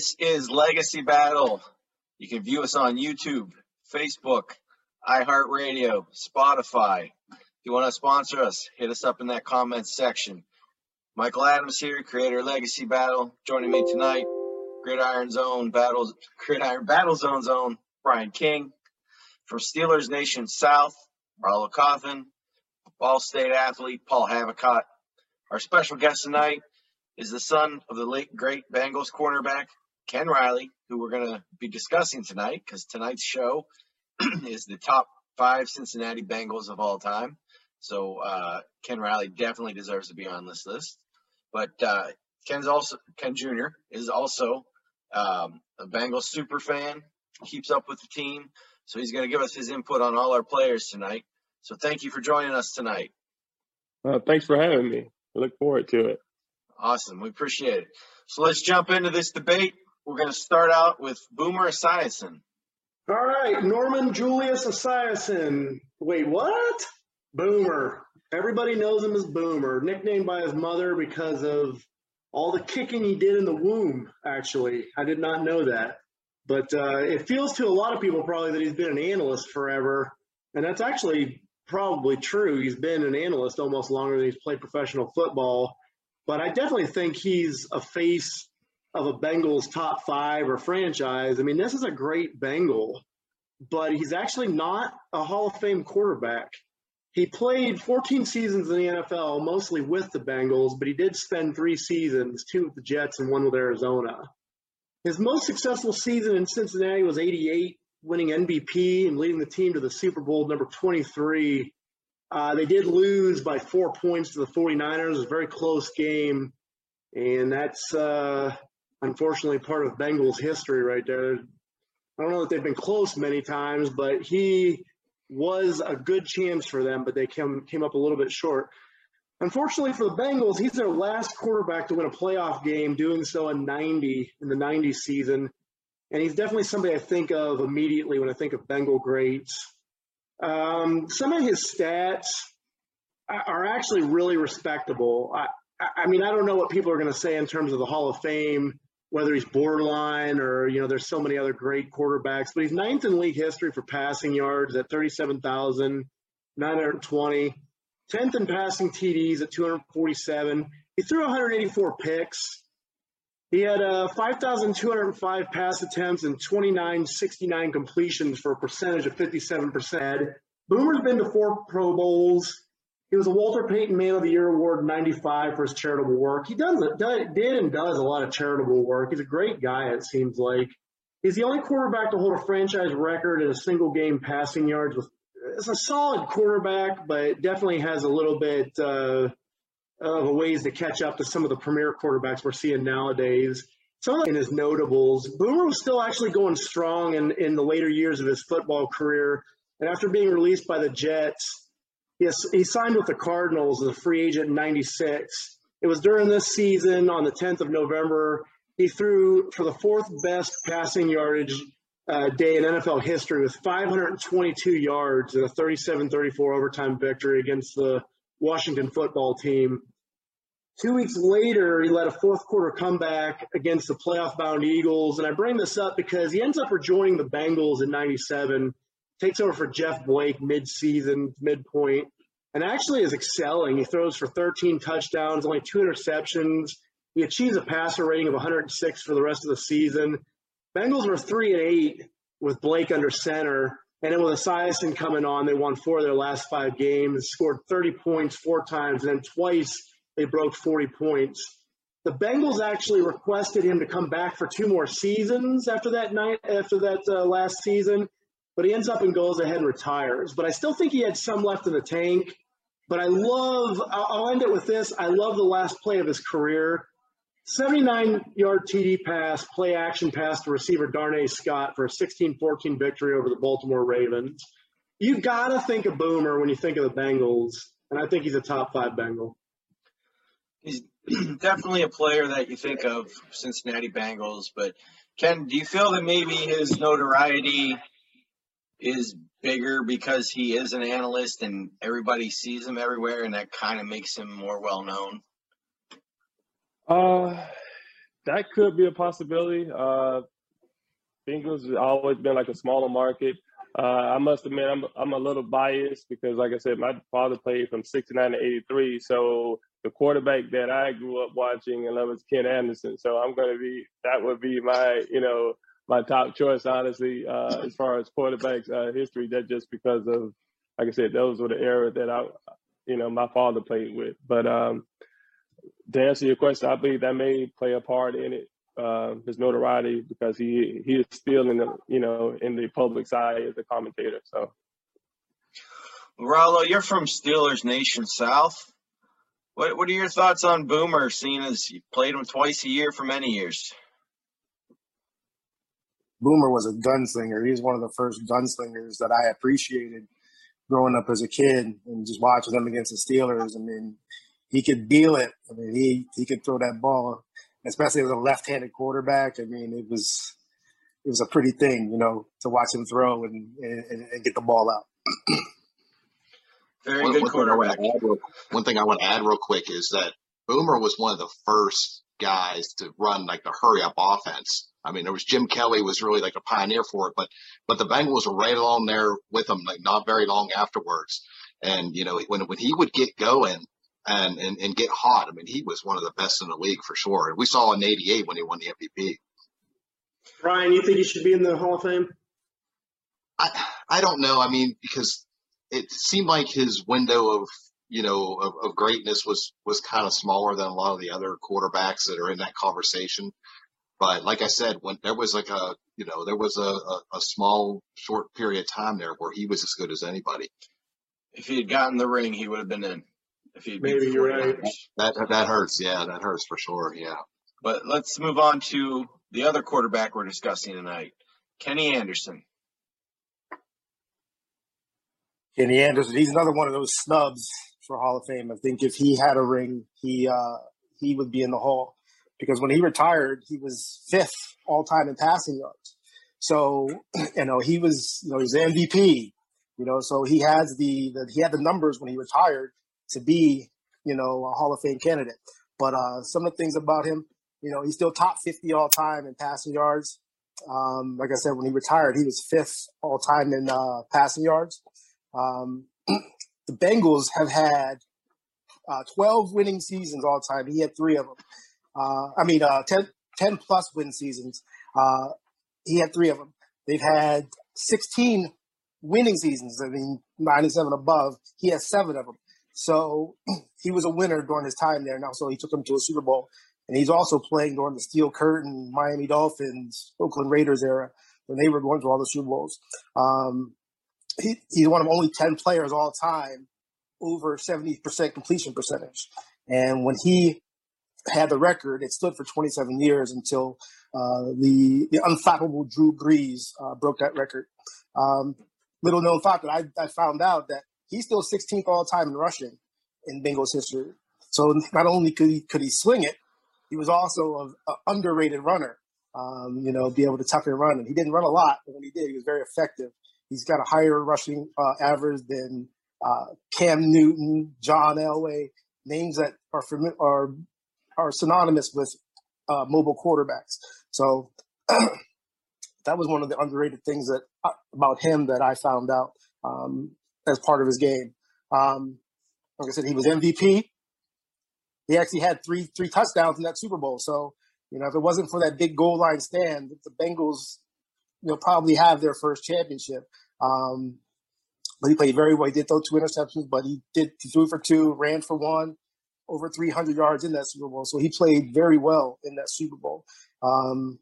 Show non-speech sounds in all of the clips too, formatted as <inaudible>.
This is Legacy Battle. You can view us on YouTube, Facebook, iHeartRadio, Spotify. If you want to sponsor us, hit us up in that comments section. Michael Adams here, creator of Legacy Battle. Joining me tonight, Gridiron Zone Battles, Gridiron Battle Zone Zone, Brian King. From Steelers Nation South, Rollo Coffin. Ball State athlete, Paul Havicott. Our special guest tonight is the son of the late great Bengals cornerback, Ken Riley, who we're going to be discussing tonight because tonight's show <clears throat> is the top five Cincinnati Bengals of all time. So uh, Ken Riley definitely deserves to be on this list. But uh, Ken's also Ken Jr. is also um, a Bengals super fan. Keeps up with the team, so he's going to give us his input on all our players tonight. So thank you for joining us tonight. Uh, thanks for having me. I look forward to it. Awesome. We appreciate it. So let's jump into this debate. We're going to start out with Boomer Esiason. All right, Norman Julius Esiason. Wait, what? Boomer. Everybody knows him as Boomer, nicknamed by his mother because of all the kicking he did in the womb, actually. I did not know that. But uh, it feels to a lot of people probably that he's been an analyst forever. And that's actually probably true. He's been an analyst almost longer than he's played professional football. But I definitely think he's a face of a Bengals top five or franchise. I mean, this is a great Bengal, but he's actually not a Hall of Fame quarterback. He played 14 seasons in the NFL, mostly with the Bengals, but he did spend three seasons, two with the Jets and one with Arizona. His most successful season in Cincinnati was 88, winning MVP and leading the team to the Super Bowl number 23. Uh, they did lose by four points to the 49ers. A very close game. And that's uh, unfortunately part of Bengals history right there. I don't know that they've been close many times, but he was a good chance for them, but they came came up a little bit short. Unfortunately for the Bengals, he's their last quarterback to win a playoff game, doing so in 90 in the 90 season. And he's definitely somebody I think of immediately when I think of Bengal greats. Um, some of his stats are actually really respectable. I, I mean, I don't know what people are going to say in terms of the Hall of Fame whether he's borderline or, you know, there's so many other great quarterbacks, but he's ninth in league history for passing yards at 37,920, 10th in passing TDs at 247. He threw 184 picks. He had uh, 5,205 pass attempts and 2969 completions for a percentage of 57%. Boomer's been to four Pro Bowls. He was a Walter Payton Man of the Year Award 95 for his charitable work. He does, did and does a lot of charitable work. He's a great guy, it seems like. He's the only quarterback to hold a franchise record in a single game passing yards with it's a solid quarterback, but definitely has a little bit uh, of a ways to catch up to some of the premier quarterbacks we're seeing nowadays. Some of in his notables, Boomer was still actually going strong in, in the later years of his football career. And after being released by the Jets, Yes, he signed with the Cardinals as a free agent in 96. It was during this season on the 10th of November. He threw for the fourth best passing yardage uh, day in NFL history with 522 yards in a 37 34 overtime victory against the Washington football team. Two weeks later, he led a fourth quarter comeback against the playoff bound Eagles. And I bring this up because he ends up rejoining the Bengals in 97, takes over for Jeff Blake mid season, midpoint, and actually is excelling. He throws for 13 touchdowns, only two interceptions. He achieves a passer rating of 106 for the rest of the season. Bengals were three and eight with Blake under center. And then with Esiason coming on, they won four of their last five games, scored 30 points four times, and then twice they broke 40 points. The Bengals actually requested him to come back for two more seasons after that night, after that uh, last season, but he ends up and goes ahead and retires. But I still think he had some left in the tank. But I love, I'll end it with this. I love the last play of his career. 79 yard TD pass, play action pass to receiver Darnay Scott for a 16 14 victory over the Baltimore Ravens. You got to think of Boomer when you think of the Bengals, and I think he's a top five Bengal. He's <clears throat> definitely a player that you think of Cincinnati Bengals, but Ken, do you feel that maybe his notoriety is bigger because he is an analyst and everybody sees him everywhere and that kind of makes him more well known? Uh, that could be a possibility. Uh, Bengals has always been like a smaller market. Uh, I must admit, I'm I'm a little biased because, like I said, my father played from '69 to '83. So the quarterback that I grew up watching and love was Ken Anderson. So I'm going to be that would be my you know my top choice, honestly, uh, as far as quarterbacks uh, history. That just because of, like I said, those were the era that I, you know, my father played with. But um, to answer your question, I believe that may play a part in it, uh, his notoriety, because he he is still in the you know in the public eye as a commentator. So, Rollo, you're from Steelers Nation South. What what are your thoughts on Boomer, seeing as you played him twice a year for many years? Boomer was a gunslinger. He was one of the first gunslingers that I appreciated growing up as a kid and just watching them against the Steelers. I mean, he could deal it. I mean, he he could throw that ball, especially as a left-handed quarterback. I mean, it was it was a pretty thing, you know, to watch him throw and and, and get the ball out. Very One, good one thing I want quarterback. to add real, one thing I want to add real quick is that Boomer was one of the first guys to run like the hurry up offense. I mean, there was Jim Kelly was really like a pioneer for it, but but the Bengals were right along there with him, like not very long afterwards. And you know, when when he would get going and and, and get hot, I mean, he was one of the best in the league for sure. And we saw in '88 when he won the MVP. Ryan, you think he should be in the Hall of Fame? I I don't know. I mean, because it seemed like his window of you know of, of greatness was was kind of smaller than a lot of the other quarterbacks that are in that conversation. But like I said, when there was like a you know there was a, a, a small short period of time there where he was as good as anybody. If he had gotten the ring, he would have been in. If he'd Maybe been you're right. That that hurts. Yeah, that hurts for sure. Yeah. But let's move on to the other quarterback we're discussing tonight, Kenny Anderson. Kenny Anderson, he's another one of those snubs for Hall of Fame. I think if he had a ring, he uh, he would be in the Hall because when he retired, he was fifth all time in passing yards. So <clears throat> you know he was you know he's MVP. You know, so he has the, the he had the numbers when he retired to be you know a Hall of Fame candidate. But uh, some of the things about him, you know, he's still top fifty all time in passing yards. Um, like I said, when he retired, he was fifth all time in uh, passing yards. Um, <clears throat> the Bengals have had uh, 12 winning seasons all time. He had three of them. Uh, I mean, uh, 10, 10 plus win seasons. Uh, he had three of them. They've had 16 winning seasons. I mean, 97 above. He has seven of them. So <clears throat> he was a winner during his time there. Now, so he took them to a Super Bowl. And he's also playing during the Steel Curtain, Miami Dolphins, Oakland Raiders era when they were going to all the Super Bowls. Um, he, he's one of only 10 players all time over 70% completion percentage. And when he had the record, it stood for 27 years until uh, the, the unflappable Drew Brees uh, broke that record. Um, little known fact that I, I found out that he's still 16th all time in rushing in Bengals history. So not only could he, could he swing it, he was also an underrated runner. Um, you know, be able to tuck and run. And he didn't run a lot, but when he did, he was very effective. He's got a higher rushing uh, average than uh, Cam Newton, John Elway, names that are fami- are are synonymous with uh, mobile quarterbacks. So <clears throat> that was one of the underrated things that uh, about him that I found out um, as part of his game. Um, like I said, he was MVP. He actually had three three touchdowns in that Super Bowl. So you know, if it wasn't for that big goal line stand, the Bengals, you know, probably have their first championship. Um, but he played very well. He did throw two interceptions, but he did he threw for two, ran for one, over 300 yards in that Super Bowl. So he played very well in that Super Bowl. Um,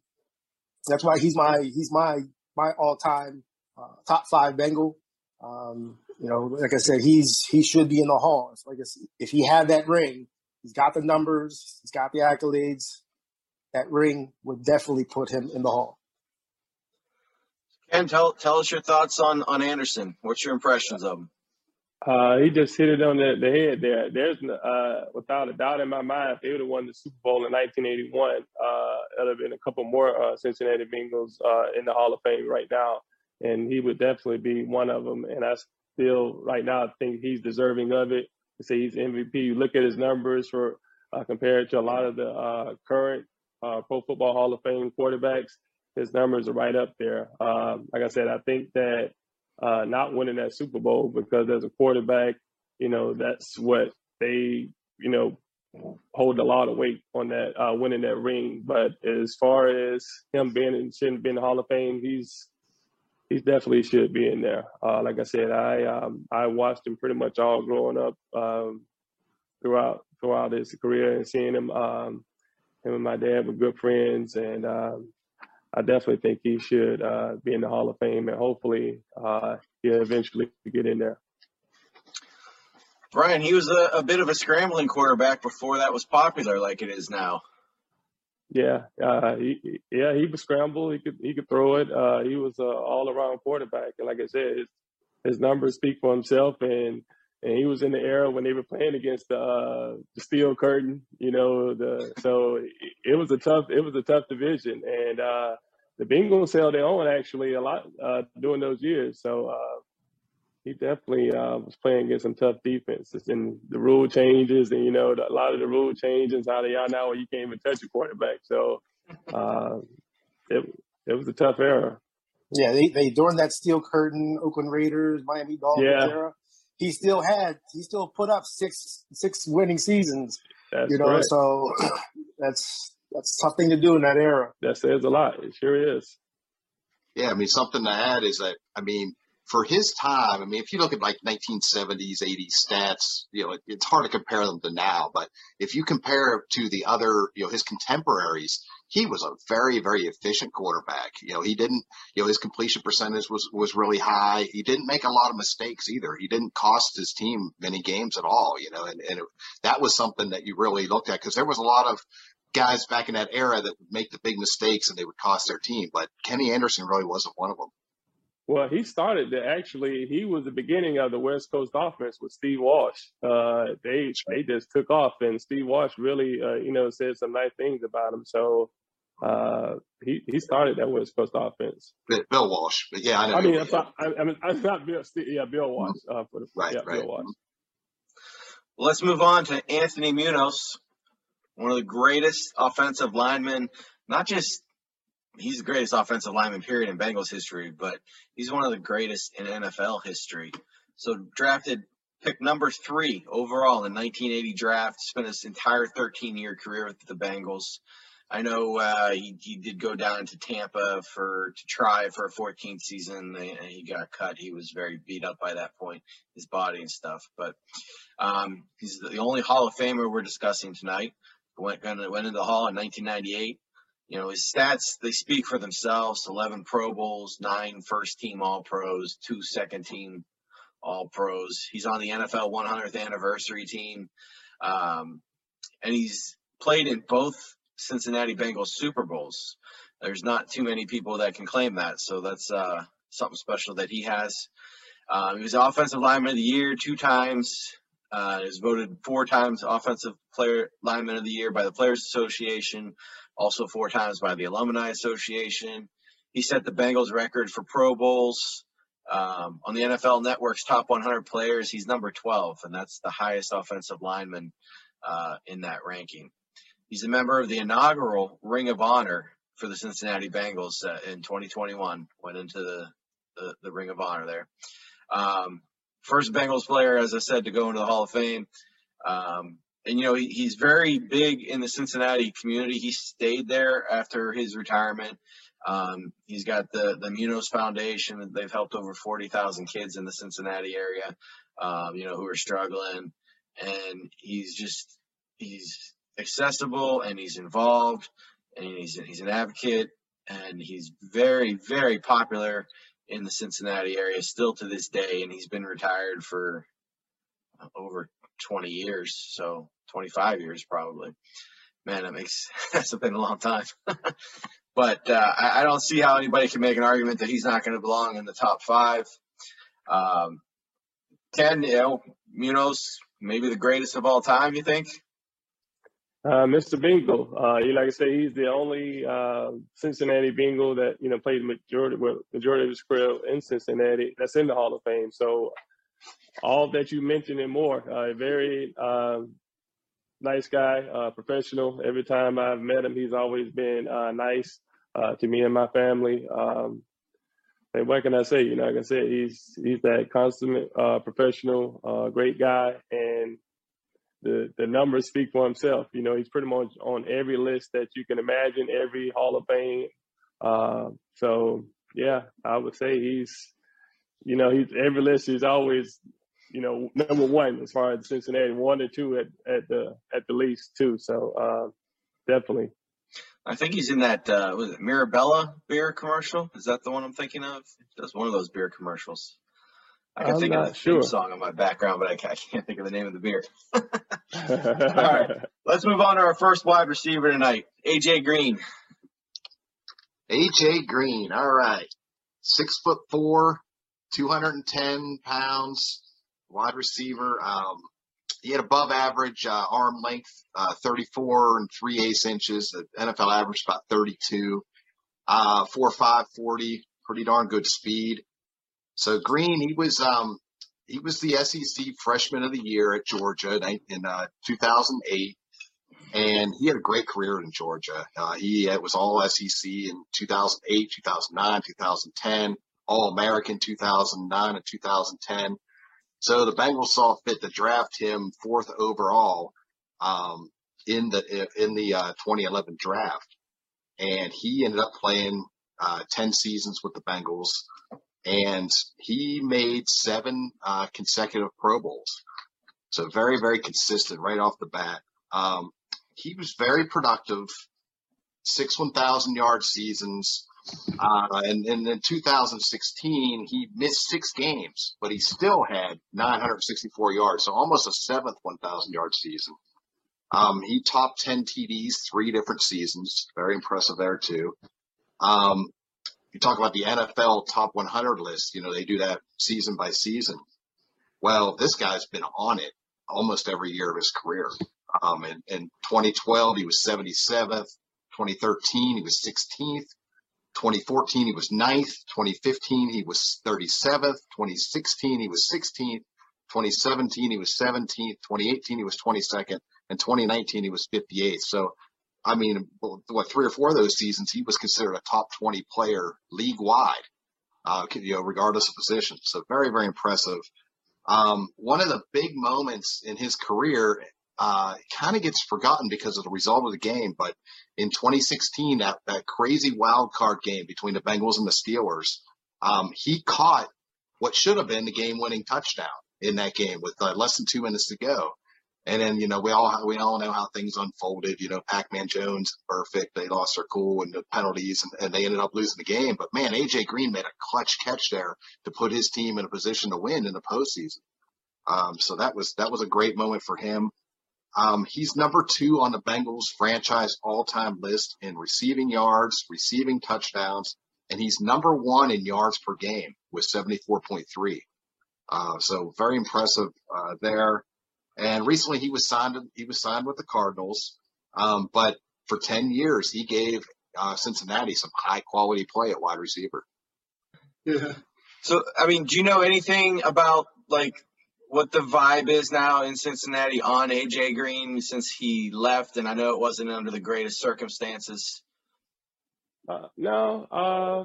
that's why he's my he's my my all time uh, top five Bengal. Um, you know, like I said, he's he should be in the Hall. If, like if he had that ring, he's got the numbers, he's got the accolades. That ring would definitely put him in the Hall. Ken, tell tell us your thoughts on on Anderson. What's your impressions of him? Uh, he just hit it on the, the head there. There's uh, without a doubt in my mind, if they would have won the Super Bowl in 1981, uh, there'd have been a couple more uh, Cincinnati Bengals uh, in the Hall of Fame right now, and he would definitely be one of them. And I still, right now, think he's deserving of it. To say he's MVP, you look at his numbers for uh, compared to a lot of the current Pro Football Hall of Fame quarterbacks his numbers are right up there. Um, like I said, I think that uh, not winning that Super Bowl because as a quarterback, you know, that's what they, you know, hold a lot of weight on that uh, winning that ring. But as far as him being in, shouldn't be in the Hall of Fame, he's he definitely should be in there. Uh, like I said, I um, I watched him pretty much all growing up um, throughout throughout his career and seeing him. Um, him and my dad were good friends, and um, I definitely think he should uh, be in the Hall of Fame, and hopefully uh, he'll eventually get in there. Brian, he was a, a, bit of a scrambling quarterback before that was popular like it is now. Yeah, uh, he, yeah, he was scramble. He could he could throw it. Uh, he was an all around quarterback, and like I said, his, his numbers speak for himself. And and he was in the era when they were playing against the, uh, the steel curtain, you know, the, so it, it, was a tough, it was a tough division. And, uh, the Bengals held their own actually a lot, uh, during those years. So, uh, he definitely, uh, was playing against some tough defenses and the rule changes and, you know, the, a lot of the rule changes, how they are now where you can't even touch a quarterback. So, uh, it, it was a tough era. Yeah, they, they during that steel curtain, Oakland Raiders, Miami Dolphins yeah. era, he still had he still put up six six winning seasons. That's you know, right. so <clears throat> that's that's tough thing to do in that era. That says a lot. It sure is. Yeah, I mean something to add is that I mean for his time, I mean, if you look at like 1970s, 80s stats, you know, it, it's hard to compare them to now. But if you compare to the other, you know, his contemporaries, he was a very, very efficient quarterback. You know, he didn't, you know, his completion percentage was, was really high. He didn't make a lot of mistakes either. He didn't cost his team many games at all, you know, and, and it, that was something that you really looked at because there was a lot of guys back in that era that would make the big mistakes and they would cost their team. But Kenny Anderson really wasn't one of them. Well, he started to actually. He was the beginning of the West Coast offense with Steve Walsh. Uh, they they just took off, and Steve Walsh really, uh, you know, said some nice things about him. So uh, he he started that West Coast offense. Bill Walsh, but yeah, I know. I mean, I'm not, I, mean, I'm not Bill. Yeah, Bill Walsh. Uh, for the, right, yeah, right. Bill Walsh. Well, let's move on to Anthony Munoz, one of the greatest offensive linemen, not just he's the greatest offensive lineman period in Bengals history, but he's one of the greatest in NFL history. So drafted pick number three overall in the 1980 draft, spent his entire 13 year career with the Bengals. I know uh, he, he did go down to Tampa for to try for a 14th season, and he got cut. He was very beat up by that point, his body and stuff. But um, he's the only Hall of Famer we're discussing tonight. Went went into the Hall in 1998. You know his stats they speak for themselves: 11 Pro Bowls, nine first team All Pros, two second team All Pros. He's on the NFL 100th anniversary team, um, and he's played in both Cincinnati Bengals Super Bowls. There's not too many people that can claim that, so that's uh, something special that he has. Um, he was Offensive Lineman of the Year two times. Uh, he was voted four times Offensive Player Lineman of the Year by the Players Association, also four times by the Alumni Association. He set the Bengals record for Pro Bowls. Um, on the NFL Network's top 100 players, he's number 12, and that's the highest offensive lineman uh, in that ranking. he's a member of the inaugural Ring of Honor for the Cincinnati Bengals uh, in 2021. Went into the, the, the Ring of Honor there. Um, first Bengals player, as I said, to go into the Hall of Fame. Um, and you know he, he's very big in the Cincinnati community. He stayed there after his retirement. Um, he's got the the Munoz Foundation. They've helped over forty thousand kids in the Cincinnati area, um, you know, who are struggling. And he's just he's accessible and he's involved and he's he's an advocate and he's very very popular in the Cincinnati area still to this day. And he's been retired for over 20 years, so 25 years probably. Man, that makes <laughs> that's been a long time. <laughs> but uh, I, I, don't see how anybody can make an argument that he's not going to belong in the top five. Um, Ken, you know, Munoz, maybe the greatest of all time. You think? Uh, Mr. Bengal, uh, like I say, he's the only uh, Cincinnati Bengal that you know played majority well, majority of his career in Cincinnati. That's in the Hall of Fame. So all that you mentioned and more. Uh, very um, nice guy, uh, professional. Every time I've met him, he's always been uh, nice uh, to me and my family. Um, and what can I say? You know, like I said, he's he's that consummate uh, professional, uh, great guy, and the the numbers speak for himself. You know, he's pretty much on every list that you can imagine, every Hall of Fame. so yeah, I would say he's you know, he's every list is always you know, number one as far as Cincinnati, one or two at, at the at the least too. So uh, definitely. I think he's in that uh, was it Mirabella beer commercial? Is that the one I'm thinking of? That's one of those beer commercials. I can I'm think of the sure. song in my background, but I can't, I can't think of the name of the beer. <laughs> <laughs> All right, let's move on to our first wide receiver tonight, AJ Green. AJ Green. All right, six foot four, 210 pounds, wide receiver. Um, he had above average uh, arm length, uh, 34 and 3 eighths inches. The NFL average about 32. Uh, 4 5 40, pretty darn good speed. So Green, he was um, he was the SEC Freshman of the Year at Georgia in uh, 2008, and he had a great career in Georgia. Uh, he was All SEC in 2008, 2009, 2010, All American 2009 and 2010. So the Bengals saw fit to draft him fourth overall um, in the in the uh, 2011 draft, and he ended up playing uh, 10 seasons with the Bengals, and he made seven uh, consecutive Pro Bowls. So very very consistent right off the bat. Um, he was very productive, six 1,000 yard seasons. Uh, and, and in 2016, he missed six games, but he still had 964 yards, so almost a seventh 1,000 yard season. Um, he topped 10 TDs three different seasons. Very impressive there too. Um, you talk about the NFL top 100 list. You know they do that season by season. Well, this guy's been on it almost every year of his career. Um, in, in 2012, he was 77th. 2013, he was 16th. 2014, he was ninth. 2015, he was 37th. 2016, he was 16th. 2017, he was 17th. 2018, he was 22nd. And 2019, he was 58th. So, I mean, what, three or four of those seasons, he was considered a top 20 player league wide, uh, you know, regardless of position. So very, very impressive. Um, one of the big moments in his career uh, kind of gets forgotten because of the result of the game. But in 2016, that, that crazy wild card game between the Bengals and the Steelers, um, he caught what should have been the game winning touchdown in that game with uh, less than two minutes to go. And then, you know, we all we all know how things unfolded. You know, Pac-Man Jones, perfect. They lost their cool and the penalties, and, and they ended up losing the game. But man, AJ Green made a clutch catch there to put his team in a position to win in the postseason. Um, so that was that was a great moment for him. Um, he's number two on the Bengals franchise all-time list in receiving yards, receiving touchdowns, and he's number one in yards per game with 74.3. Uh, so very impressive uh, there. And recently he was signed. He was signed with the Cardinals, um, but for 10 years he gave uh, Cincinnati some high quality play at wide receiver. Yeah. So I mean, do you know anything about like what the vibe is now in Cincinnati on AJ Green since he left, and I know it wasn't under the greatest circumstances. Uh, no, uh,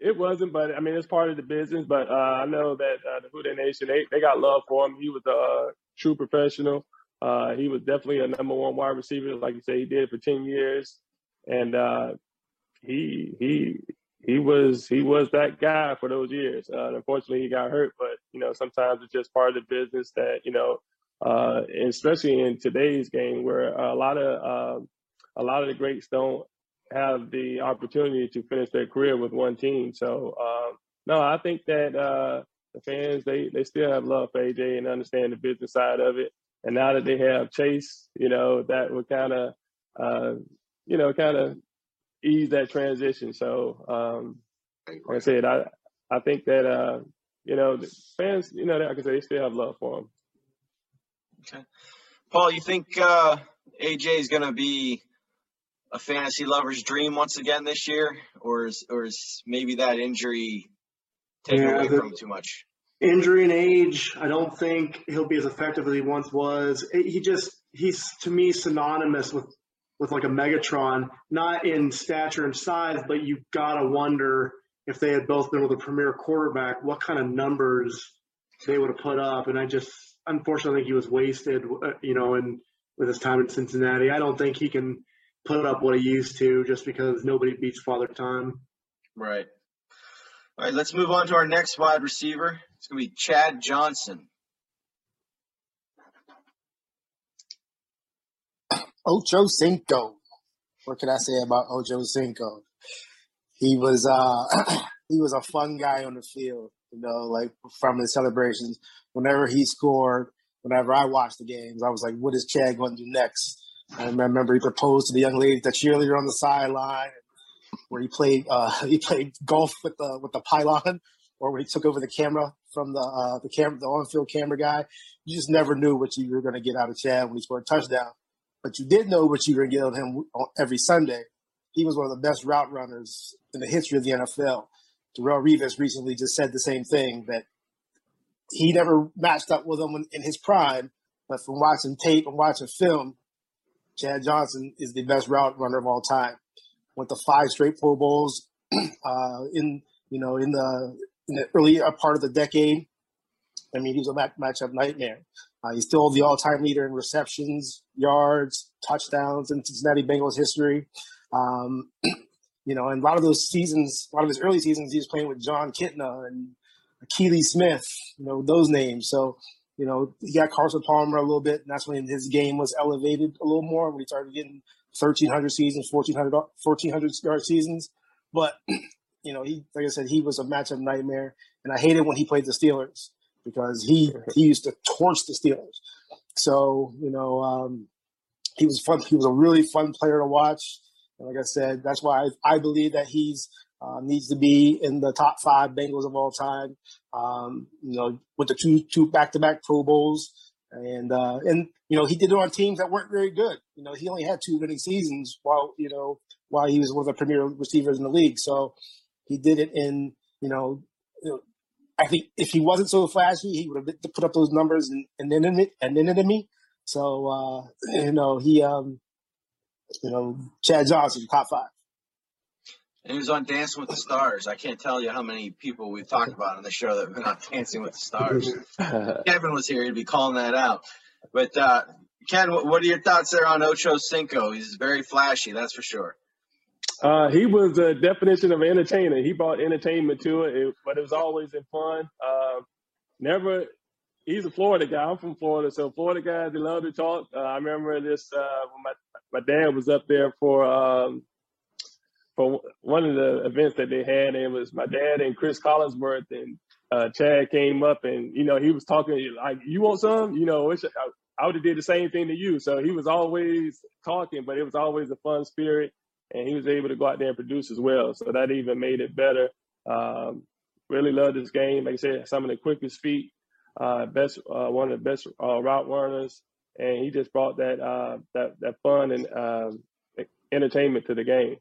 it wasn't, but I mean it's part of the business. But uh, I know that uh, the Who Nation they, they got love for him. He was a uh, true professional. Uh, he was definitely a number one wide receiver, like you say, he did for ten years, and he he he was he was that guy for those years. Uh, unfortunately, he got hurt, but you know sometimes it's just part of the business that you know, uh, especially in today's game where a lot of uh, a lot of the greats don't have the opportunity to finish their career with one team. So um, no, I think that uh, the fans they they still have love for AJ and understand the business side of it. And now that they have Chase, you know that would kind of uh, you know kind of ease that transition. So um, like I said, I I think that uh, you know the fans, you know, like I said, they still have love for him. Okay, Paul, you think uh, AJ is going to be a fantasy lover's dream once again this year, or is or is maybe that injury taking Yeah, away from him too much? Injury and age, I don't think he'll be as effective as he once was. It- he just he's to me synonymous with with like a Megatron, not in stature and size, but you gotta wonder if they had both been with a premier quarterback, what kind of numbers they would have put up. And I just unfortunately think he was wasted, uh, you know, and with his time in Cincinnati, I don't think he can put up what he used to just because nobody beats Father Time. Right. All right, let's move on to our next wide receiver. It's going to be Chad Johnson. Ocho Cinco. What can I say about Ocho Cinco? He was uh <clears throat> he was a fun guy on the field, you know, like from the celebrations. Whenever he scored, whenever I watched the games, I was like, what is Chad going to do next? I remember he proposed to the young lady, the cheerleader on the sideline, where he played uh <laughs> he played golf with the with the pylon, or when he took over the camera from the uh the camera the on field camera guy. You just never knew what you were gonna get out of Chad when he scored a touchdown but you did know what you were going to get on him every Sunday. He was one of the best route runners in the history of the NFL. Darrelle Revis recently just said the same thing that he never matched up with him in, his prime, but from watching tape and watching film, Chad Johnson is the best route runner of all time. Went to five straight Pro Bowls <clears throat> uh, in you know in the in the early part of the decade. I mean, he was a match, matchup nightmare. Uh, he's still the all-time leader in receptions, yards, touchdowns in Cincinnati Bengals history. Um, <clears throat> you know, and a lot of those seasons, a lot of his early seasons, he was playing with Jon Kitna and Akili Smith. You know, those names. So, you know, he got Carson Palmer a little bit, and that's when his game was elevated a little more when he started getting 1,300 seasons, 1,400, 1,400 yard seasons. But, <clears throat> you know, he, like I said, he was a matchup nightmare, and I hated when he played the Steelers because he he used to torch the Steelers. So you know, um, he was fun. He was a really fun player to watch. And like I said, that's why I, I believe that he's uh, needs to be in the top five Bengals of all time. Um, you know, with the two two back to back Pro Bowls, and uh, and you know he did it on teams that weren't very good. You know, he only had two winning seasons while you know while he was one of the premier receivers in the league. So he did it in you know. You know I think if he wasn't so flashy, he would have put up those numbers and and then and then to me. So uh, you know he, um, you know, Chad Johnson, top five. And he was on Dancing with the Stars. I can't tell you how many people we've talked about on the show that have been on Dancing with the Stars. <laughs> Kevin was here; he'd be calling that out. But uh, Ken, what what are your thoughts there on Ocho Cinco? He's very flashy, that's for sure. Uh, he was the definition of entertainer. He brought entertainment to it, it but it was always in fun. Uh, never. He's a Florida guy. I'm from Florida, so Florida guys they love to talk. Uh, I remember this uh, when my my dad was up there for um, for one of the events that they had, and it was my dad and Cris Collinsworth and uh, Chad came up, and you know he was talking like, "You want some?" You know, I, I would have did the same thing to you. So he was always talking, but it was always a fun spirit and he was able to go out there and produce as well. So that even made it better. Um, really loved this game. Like I said, some of the quickest feet, uh, best uh, one of the best uh, route runners, and he just brought that uh, that that fun and um, entertainment to the game.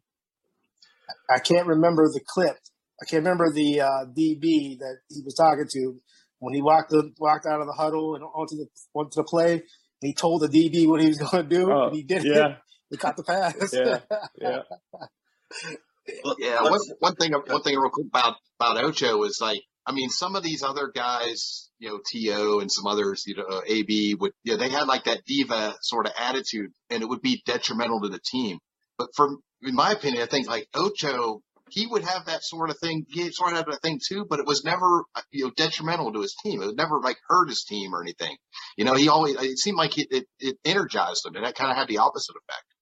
I can't remember the clip. I can't remember the uh, DB that he was talking to. when he walked the, walked out of the huddle and onto the onto the play, he told the DB what he was <laughs> going to do, Oh, and he did yeah. it. He caught the pass. Yeah. Yeah. Well, <laughs> Yeah, one, one thing, one thing real quick about, about Ocho is like, I mean, some of these other guys, you know, To and some others, you know, uh, AB would, you know, they had like that diva sort of attitude and it would be detrimental to the team. But from, in my opinion, I think like Ocho, he would have that sort of thing. He sort of had that thing too, but it was never, uh, you know, detrimental to his team. It would never like hurt his team or anything. You know, he always, it seemed like it, it, it energized him and that kind of had the opposite effect.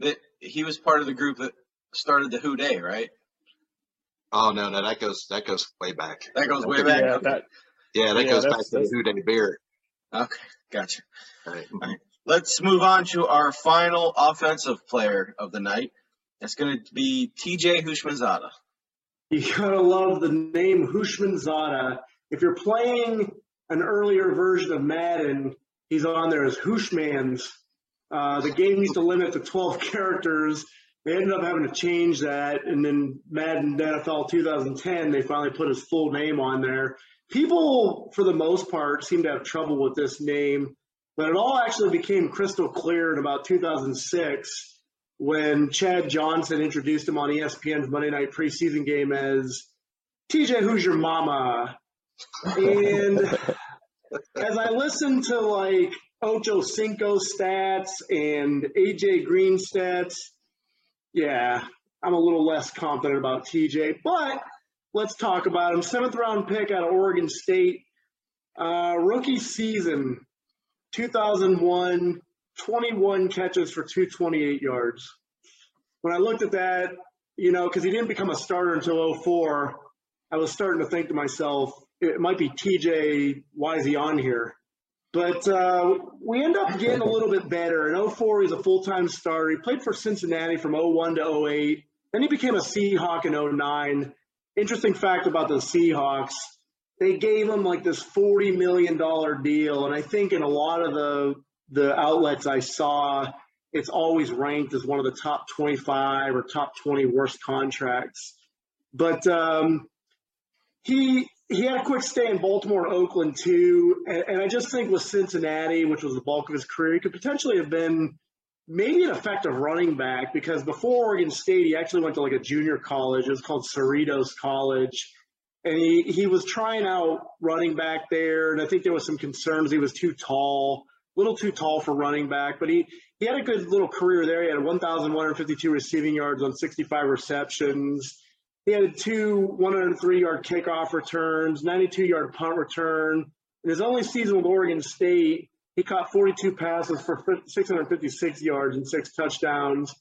That he was part of the group that started the Who Dey, right? Oh no, no, that goes, that goes way back. That goes way back. Yeah, that, Yeah, that Yeah, goes back to the that's- Who Day beer. Okay, gotcha. All right, Let's move on to our final offensive player of the night. It's going to be TJ Houshmandzadeh. You gotta love the name Houshmandzadeh. If you're playing an earlier version of Madden, he's on there as Hushmans. Uh, the game used to limit to 12 <laughs> characters. They ended up having to change that, and then Madden NFL 2010, they finally put his full name on there. People, for the most part, seem to have trouble with this name, but it all actually became crystal clear in about 2006 when Chad Johnson introduced him on ESPN's Monday Night Preseason game as TJ, who's your mama? And <laughs> as I listened to like Ocho Cinco stats and AJ Green stats, yeah, I'm a little less confident about TJ. But let's talk about him. Seventh round pick out of Oregon State, uh, rookie season, 2001, 21 catches for 228 yards. When I looked at that, you know, because he didn't become a starter until 04, I was starting to think to myself, it might be TJ. Why is he on here? But uh, we end up getting a little bit better. In 04, he's a full time starter. He played for Cincinnati from 01 to 08. Then he became a Seahawk in 09. Interesting fact about the Seahawks they gave him like this $40 million deal. And I think in a lot of the, the outlets I saw, it's always ranked as one of the top 25 or top 20 worst contracts. But um, he he had a quick stay in Baltimore and Oakland too, and, and I just think with Cincinnati, which was the bulk of his career, he could potentially have been maybe an effective running back because before Oregon State, he actually went to like a junior college. It was called Cerritos College, and he he was trying out running back there, and I think there was some concerns he was too tall, a little too tall for running back, but he he had a good little career there. He had 1,152 receiving yards on 65 receptions. He had two 103 yard kickoff returns, 92 yard punt return. In his only season with Oregon State, he caught 42 passes for 656 yards and six touchdowns.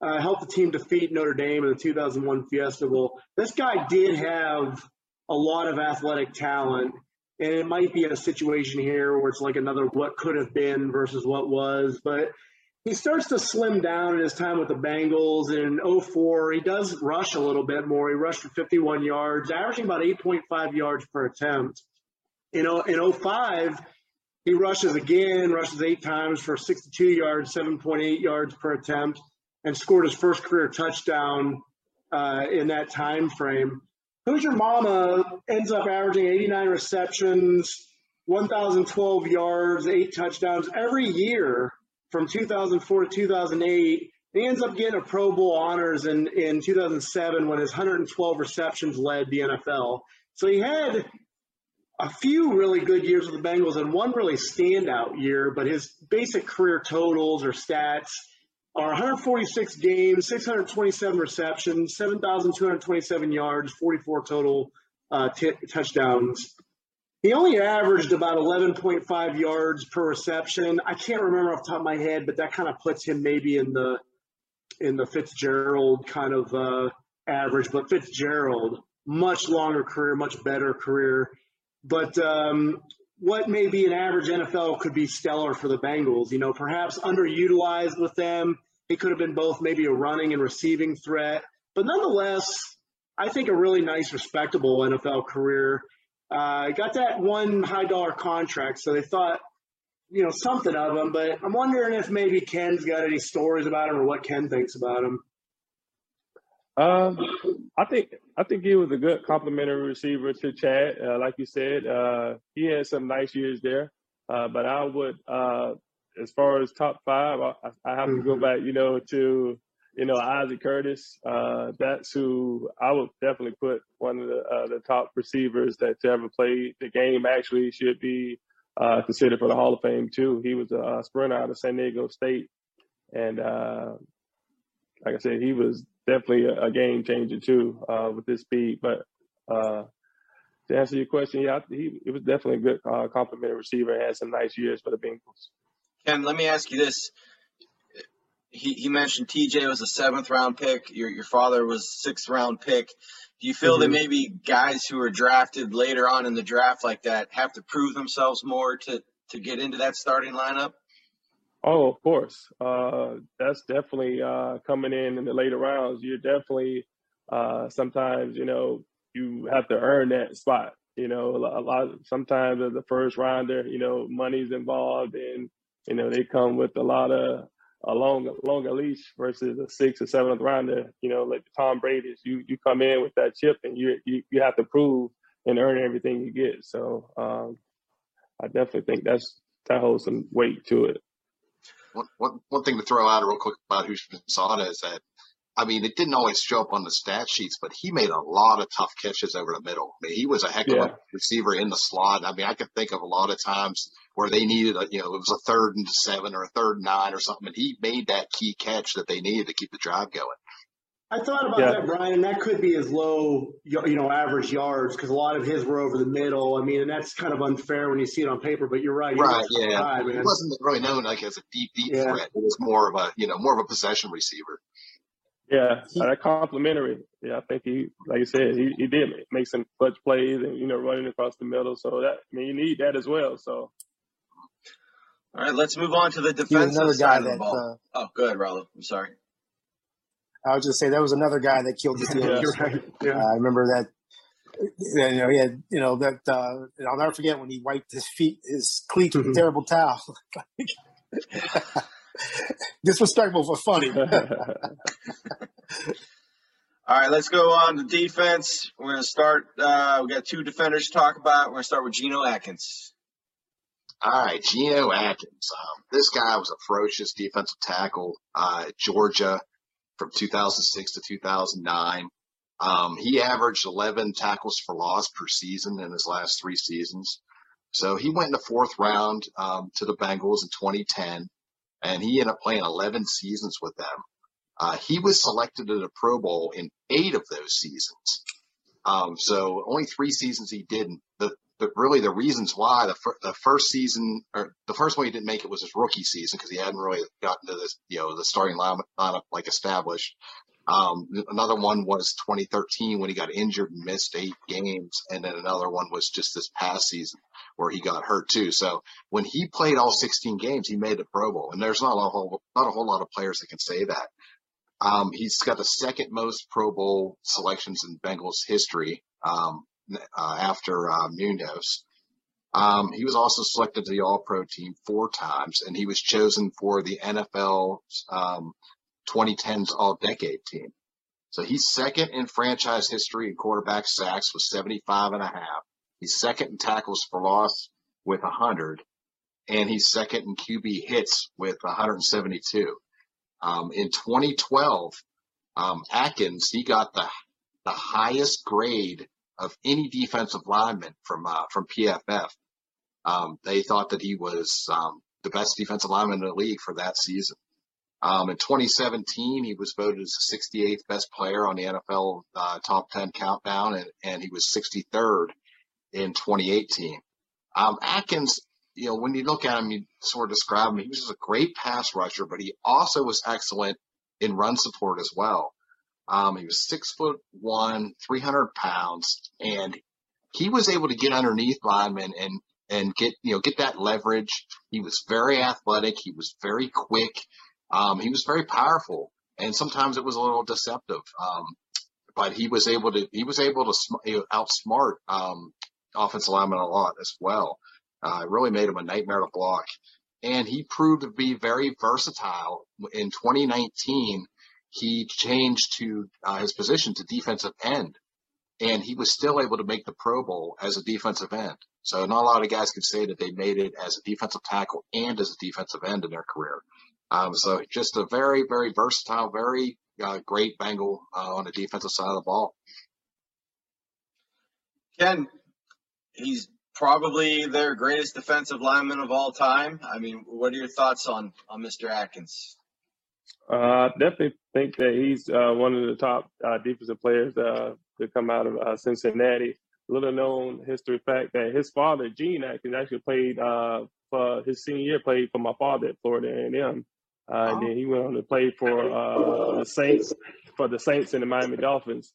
Uh, helped the team defeat Notre Dame in the 2001 Fiesta Bowl. This guy did have a lot of athletic talent, and it might be a situation here where it's like another what could have been versus what was. But he starts to slim down in his time with the Bengals. And in 04, he does rush a little bit more. He rushed for 51 yards, averaging about 8.5 yards per attempt. In 05, he rushes again, rushes eight times for 62 yards, 7.8 yards per attempt, and scored his first career touchdown uh, in that time frame. Hoosier Mama ends up averaging 89 receptions, 1,012 yards, eight touchdowns every year from 2004 to 2008. He ends up getting a Pro Bowl honors in, in 2007 when his 112 receptions led the NFL. So he had a few really good years with the Bengals and one really standout year, but his basic career totals or stats are 146 games, 627 receptions, 7,227 yards, 44 total uh, t- touchdowns. He only averaged about 11.5 yards per reception. I can't remember off the top of my head, but that kind of puts him maybe in the in the Fitzgerald kind of uh, average. But Fitzgerald, much longer career, much better career. But um, what may be an average NFL could be stellar for the Bengals. You know, perhaps underutilized with them. He could have been both maybe a running and receiving threat. But nonetheless, I think a really nice, respectable NFL career. Uh, got that one high dollar contract, so they thought, you know, something of him. But I'm wondering if maybe Ken's got any stories about him or what Ken thinks about him. Um, I think I think he was a good complementary receiver to Chad. Uh, like you said, uh, he had some nice years there. Uh, but I would, uh, as far as top five, I, I have to go Mhm. back, you know, to you know Isaac Curtis. Uh, that's who I would definitely put one of the uh, the top receivers that to ever played the game. Actually, should be uh, considered for the Hall of Fame too. He was a, sprinter out of San Diego State, and uh, like I said, he was definitely a, a game changer too uh, with his speed. But uh, to answer your question, yeah, he, he was definitely a good uh, complimentary receiver. Had some nice years for the Bengals. Ken, let me ask you this. He, he mentioned TJ was a seventh round pick. Your your father was sixth round pick. Do you feel that Mhm. maybe guys who are drafted later on in the draft like that have to prove themselves more to to get into that starting lineup? Oh, of course. Uh, that's definitely uh, coming in in the later rounds. You're definitely uh, sometimes you know you have to earn that spot. You know, a lot. Sometimes as a first rounder, you know, money's involved, and you know they come with a lot of a long longer leash versus a sixth or seventh rounder. You know, like Tom Brady's. You you come in with that chip, and you you you have to prove and earn everything you get. So um, I definitely think that's that holds some weight to it. One, one, one thing to throw out real quick about Houshmandzadeh is that, I mean, it didn't always show up on the stat sheets, but he made a lot of tough catches over the middle. I mean, he was a heck of Yeah. a receiver in the slot. I mean, I could think of a lot of times where they needed, a, you know, it was a third and seven or a third and nine or something, and he made that key catch that they needed to keep the drive going. I thought about Yeah. that, Brian, and that could be his low, you know, average yards because a lot of his were over the middle. I mean, and that's kind of unfair when you see it on paper. But you're right. He Right, yeah. high, He wasn't really known like as a deep, deep Yeah. threat. It was more of a, you know, more of a possession receiver. Yeah, He- uh, that complimentary. Yeah, I think he, like you said, he, he did make some clutch plays and you know running across the middle. So that I mean, you need that as well. So All right, let's move on to the He was defensive another guy side of the that ball. uh, oh, go ahead, Rollo. I'm sorry. I was just say that was another guy that killed the <laughs> Steelers. You're right. Uh, I remember that. You know, he had, you know that. Uh, and I'll never forget when he wiped his feet, his cleats with a Mhm. terrible towel. <laughs> Disrespectful for funny. <laughs> All right, let's go on to defense. We're going to start. Uh, we got two defenders to talk about. We're going to start with Geno Atkins. All right, Geno Atkins. Um, this guy was a ferocious defensive tackle uh, at Georgia from 2006 to 2009. Um, he averaged 11 tackles for loss per season in his last three seasons. So he went in the fourth round um, to the Bengals in 2010, and he ended up playing 11 seasons with them. Uh, he was selected to the Pro Bowl in eight of those seasons. Um, so only three seasons he didn't. The but really the reasons why the, fir- the first season or the first one he didn't make it was his rookie season because he hadn't really gotten to this, you know, the starting line- lineup like established. Um, another one was 2013 when he got injured and missed eight games. And then another one was just this past season where he got hurt too. So when he played all 16 games, he made the Pro Bowl and there's not a whole, not a whole lot of players that can say that. Um, he's got the second most Pro Bowl selections in Bengals history. Um, uh, after uh, Munoz. Um, he was also selected to the All Pro team four times, and he was chosen for the NFL um, 2010's All Decade team. So he's second in franchise history in quarterback sacks with 75 and a half. He's second in tackles for loss with 100, and he's second in QB hits with 172. Um, in 2012, um, Atkins, he got the, the highest grade of any defensive lineman from uh, from PFF. Um, they thought that he was um, the best defensive lineman in the league for that season. Um, in 2017, he was voted as the 68th best player on the NFL uh, top 10 countdown, and, and he was 63rd in 2018. Um, Atkins, you know, when you look at him, you sort of describe him. He was a great pass rusher, but he also was excellent in run support as well. Um, he was six foot one, 300 pounds, and he was able to get underneath linemen and, and get, you know, get that leverage. He was very athletic. He was very quick. Um, he was very powerful and sometimes it was a little deceptive. Um, but he was able to, he was able to sm- outsmart, um, offensive linemen a lot as well. Uh, it really made him a nightmare to block. And he proved to be very versatile in 2019 he changed to uh, his position to defensive end, and he was still able to make the Pro Bowl as a defensive end. So not a lot of guys can say that they made it as a defensive tackle and as a defensive end in their career. Um, so just a very, very versatile, very uh, great Bengal uh, on the defensive side of the ball. Ken, he's probably their greatest defensive lineman of all time. I mean, what are your thoughts on on Mr. Atkins? Uh, definitely think that he's uh, one of the top uh, defensive players uh, to come out of uh, Cincinnati. Little known history fact that his father, Gene Atkins, actually played uh, for his senior year, played for my father at Florida A&M. Uh, and then he went on to play for uh, the Saints, for the Saints and the Miami Dolphins.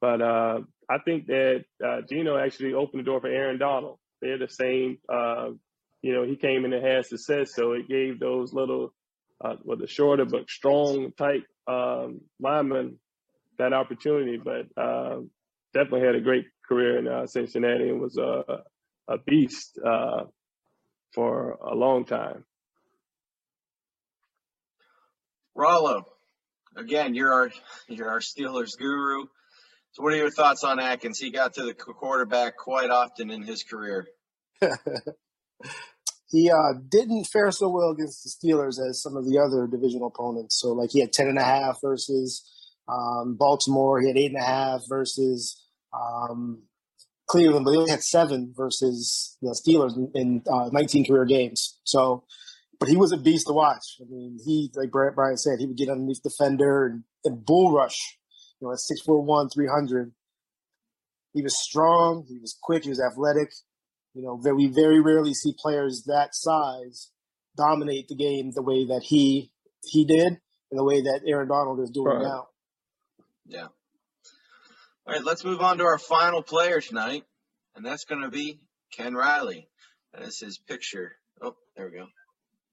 But uh, I think that uh, Geno actually opened the door for Aaron Donald. They're the same. Uh, you know, he came in and had success, so it gave those little, uh, well, the shorter but strong type um, linemen that opportunity. But uh, definitely had a great career in uh, Cincinnati and was a, a beast uh, for a long time. Rollo, again, you're our you're our Steelers guru. So, what are your thoughts on Atkins? He got to the quarterback quite often in his career. <laughs> he uh, didn't fare so well against the Steelers as some of the other divisional opponents. So, like, he had 10 and a half versus um, Baltimore. He had eight and a half versus um, Cleveland, but he only had seven versus the Steelers in, in uh, 19 career games. So, but he was a beast to watch. I mean, he, like Brian said, he would get underneath defender and, and bull rush you know, at 6'1", 300. He was strong. He was quick. He was athletic. You know, that we very rarely see players that size dominate the game the way that he he did and the way that Aaron Donald is doing right. now. Yeah. All right, let's move on to our final player tonight, and that's going to be Ken Riley. That is his picture. Oh, there we go.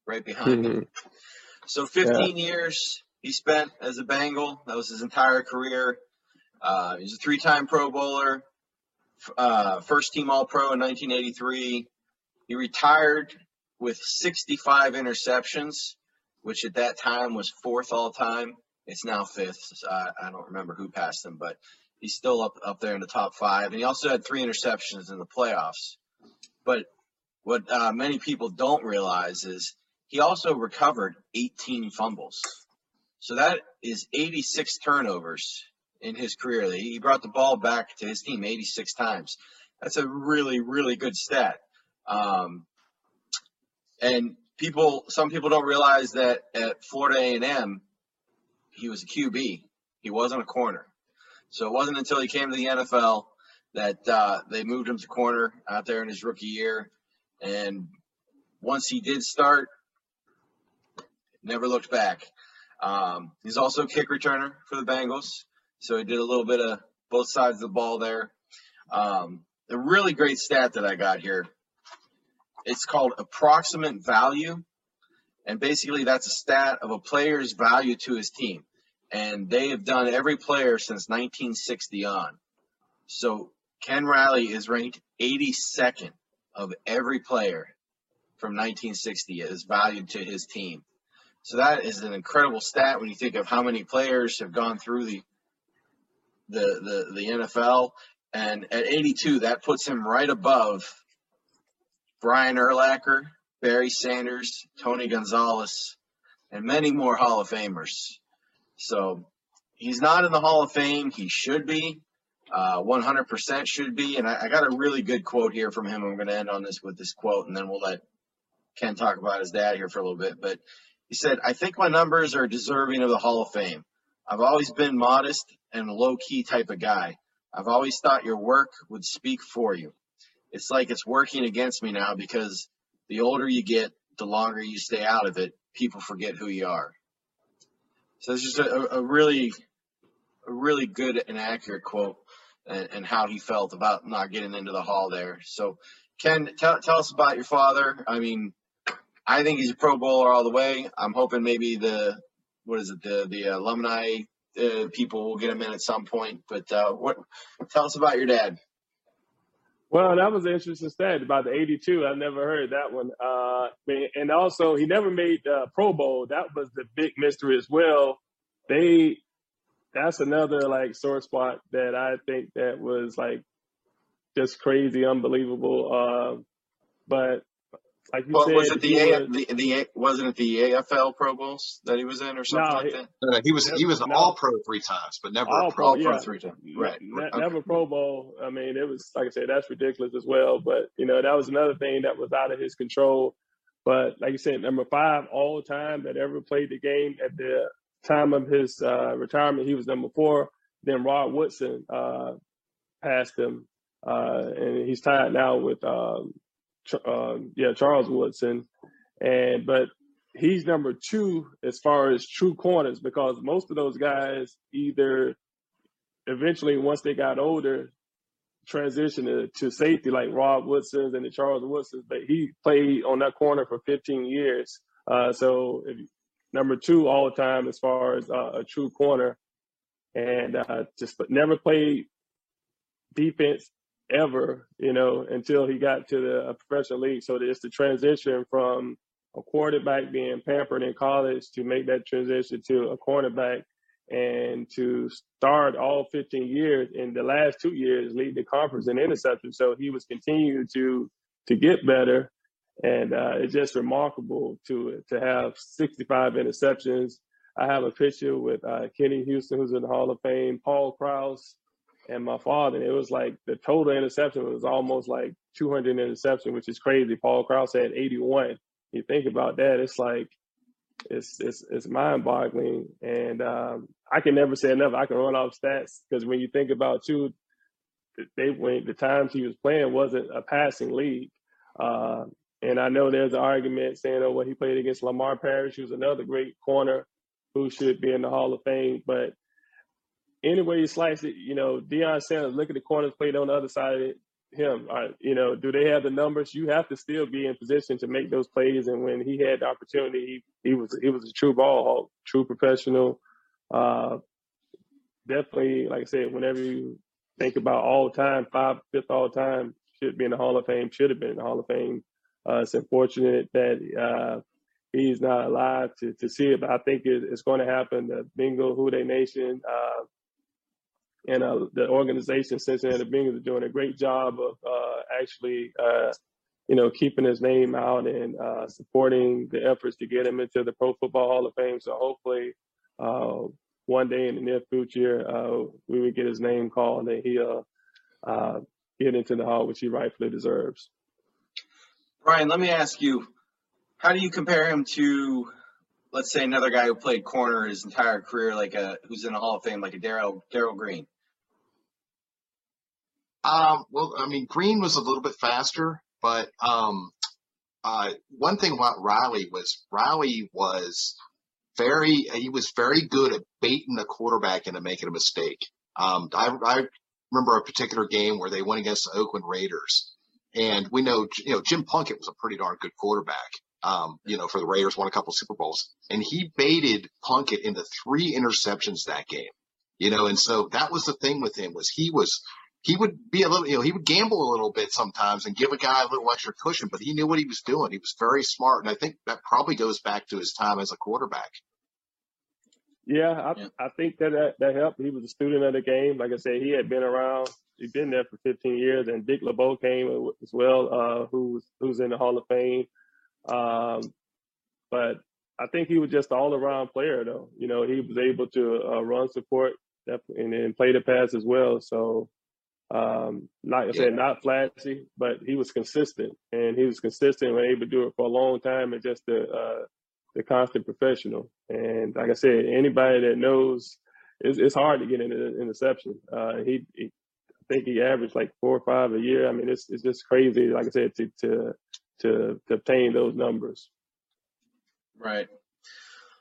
Right behind mm-hmm. him. <laughs> So 15 yeah. years he spent as a Bengal. That was his entire career. Uh, he's a three-time Pro Bowler, uh, first team All-Pro in 1983. He retired with 65 interceptions, which at that time was fourth all time. It's now fifth. So I, I, don't remember who passed him, but he's still up up there in the top five. And he also had three interceptions in the playoffs. But what uh, many people don't realize is he also recovered 18 fumbles. So that is 86 turnovers in his career. He brought the ball back to his team 86 times. That's a really, really good stat. Um, and people, some people don't realize that at Florida A&M, he was a QB. He wasn't a corner. So it wasn't until he came to the NFL that uh, they moved him to corner out there in his rookie year. And once he did start, never looked back. Um, he's also a kick returner for the Bengals, so he did a little bit of both sides of the ball there. Um, a really great stat that I got here. It's called approximate value, and basically that's a stat of a player's value to his team. And they have done every player since 1960 on. So Ken Riley is ranked 82nd of every player from 1960 as valued to his team. So that is an incredible stat when you think of how many players have gone through the the the, the NFL. And at 82, that puts him right above Brian Urlacher, Barry Sanders, Tony Gonzalez, and many more Hall of Famers. So he's not in the Hall of Fame. He should be. Uh, 100% should be. And I, I, got a really good quote here from him. I'm going to end on this with this quote, and then we'll let Ken talk about his dad here for a little bit. But he said, I think my numbers are deserving of the Hall of Fame. I've always been modest and low key type of guy. I've always thought your work would speak for you. It's like it's working against me now because the older you get, the longer you stay out of it, people forget who you are. So it's just a, a really, a really good and accurate quote and, and, how he felt about not getting into the hall there. So Ken, tell, tell us about your father. I mean, I think he's a Pro Bowler all the way. I'm hoping maybe the what is it the the alumni uh, people will get him in at some point. But uh, what tell us about your dad? Well, that was an interesting stat about the 82. I never heard that one. Uh, and also, he never made uh, Pro Bowl. That was the big mystery as well. they that's another like sore spot that I think that was like just crazy, unbelievable. Uh, but like you Well, said, was it the, he A, was- the the wasn't it the AFL Pro Bowls that he was in or something No, like he- that? Uh, he was he was an No. all pro three times, but never All a pro. pro, All pro yeah. three times. Right. ne- Okay. Never Pro Bowl. I mean, it was like I said, that's ridiculous as well. But you know, that was another thing that was out of his control. But like you said, number five all time that ever played the game at the time of his uh, retirement, he was number four. Then Rod Woodson uh, passed him, uh, and he's tied now with um, Ch- uh, yeah Charles Woodson. And but he's number two as far as true corners because most of those guys either eventually once they got older transitioned to, to safety like Rod Woodson and the Charles Woodsons, but he played on that corner for 15 years. Uh, so if, number two all the time as far as uh, a true corner, and uh, just but never played defense ever, you know, until he got to the uh, professional league. So it's the transition from a quarterback being pampered in college to make that transition to a cornerback and to start all 15 years in the last two years lead the conference in interceptions. So he was continuing to to get better, and uh, it's just remarkable to to have 65 interceptions. I have a picture with uh, Kenny Houston, who's in the Hall of Fame, Paul Krause, and my father. And it was like the total interception was almost like 200 interception, which is crazy. Paul Krause had 81. You think about that, it's like it's it's it's mind boggling, and um, I can never say enough. I can run off stats because when you think about too, they when the times he was playing wasn't a passing league, uh, and I know there's an argument saying, oh, well, he played against Lamar Parrish, who's another great corner who should be in the Hall of Fame, but anyway you slice it, you know, Deion Sanders, look at the corners played on the other side of it, him. You know, do they have the numbers? You have to still be in position to make those plays. And when he had the opportunity, he, he was he was a true ball hawk, true professional. Uh, definitely, like I said, whenever you think about all time, five, fifth all time, should be in the Hall of Fame, should have been in the Hall of Fame. Uh, it's unfortunate that uh, he's not alive to, to see it, but I think it, it's going to happen. The Bengal Who Dey Nation uh, and uh, the organization Cincinnati Bengals are doing a great job of uh, actually, uh, you know, keeping his name out and uh, supporting the efforts to get him into the Pro Football Hall of Fame. So hopefully, uh, one day in the near future, uh, we would get his name called and he'll get into the hall, which he rightfully deserves. Brian, let me ask you, how do you compare him to, let's say, another guy who played corner his entire career, like a who's in the Hall of Fame, like a Darrell Darrell Green? Um, well, I mean, Green was a little bit faster, but um, uh, one thing about Riley was Riley was very he was very good at baiting the quarterback into making a mistake. Um, I, I remember a particular game where they went against the Oakland Raiders, and we know you know Jim Plunkett was a pretty darn good quarterback. Um, you know, for the Raiders, won a couple Super Bowls, and he baited Plunkett into three interceptions that game. You know, and so that was the thing with him was he was he would be a little, you know, he would gamble a little bit sometimes and give a guy a little extra cushion, but he knew what he was doing. He was very smart. And I think that probably goes back to his time as a quarterback. Yeah, I, Yeah. I think that, that that helped. He was a student of the game. Like I said, he had been around. He'd been there for 15 years, and Dick LeBeau came as well, uh, who's who's in the Hall of Fame. Um, but I think he was just an all-around player, though. You know, he was able to uh, run support and then play the pass as well. So, um, like I said, not flashy, but he was consistent, and he was consistent and able to do it for a long time, and just the uh, the constant professional. And like I said, anybody that knows, it's, it's hard to get into the interception. Uh, he, he, I think he averaged like four or five a year. I mean, it's it's just crazy. Like I said, to to to, to obtain those numbers. Right.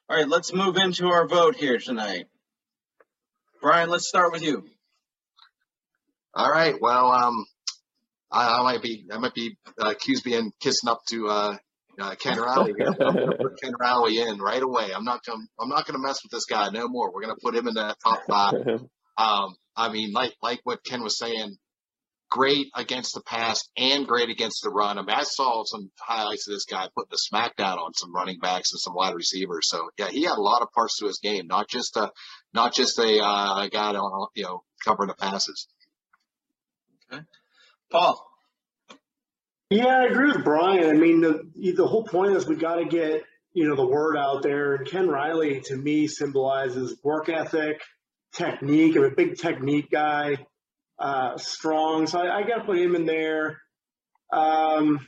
All right, let's move into our vote here tonight. Brian, let's start with you. All right. Well, um, I, I might be, I might be uh, accused of being kissing up to, uh, uh, Ken Rowley. here. I'm gonna put Ken Rowley in right away. I'm not going, to I'm not to mess with this guy no more. We're going to put him in that top five. <laughs> Um, I mean, like like what Ken was saying, great against the pass and great against the run. I mean, I saw some highlights of this guy putting the smackdown on some running backs and some wide receivers. So yeah, he had a lot of parts to his game, not just a, not just a, uh, guy on, you know, covering the passes. Okay. Paul. Yeah, I agree with Brian. I mean, the the whole point is we got to get you know the word out there. And Ken Riley to me symbolizes work ethic, technique. I'm a big technique guy, uh, strong. So I, I got to put him in there. Um,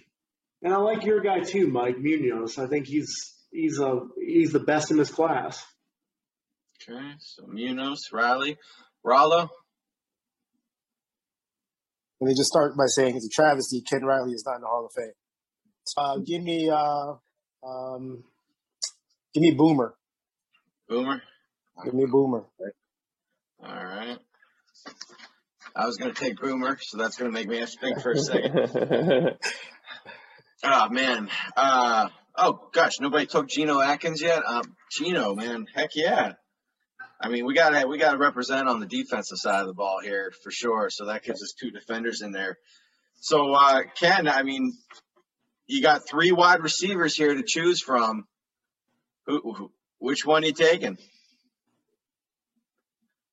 and I like your guy too, Mike Munoz. I think he's he's a he's the best in his class. Okay, so Munoz, Riley, Rollo. Let me just start by saying it's a travesty. Ken Riley is not in the Hall of Fame. Uh, give me, uh, um, give me Boomer. Boomer. Give me Boomer. All right. I was going to take Boomer, so that's going to make me have to think for a second. oh <laughs> man. Uh, oh gosh, nobody took Geno Atkins yet. Um, Geno, man, heck yeah. I mean, we got to we got to represent on the defensive side of the ball here for sure. So that gives us two defenders in there. So uh, Ken, I mean, you got three wide receivers here to choose from. Who, who which one are you taking?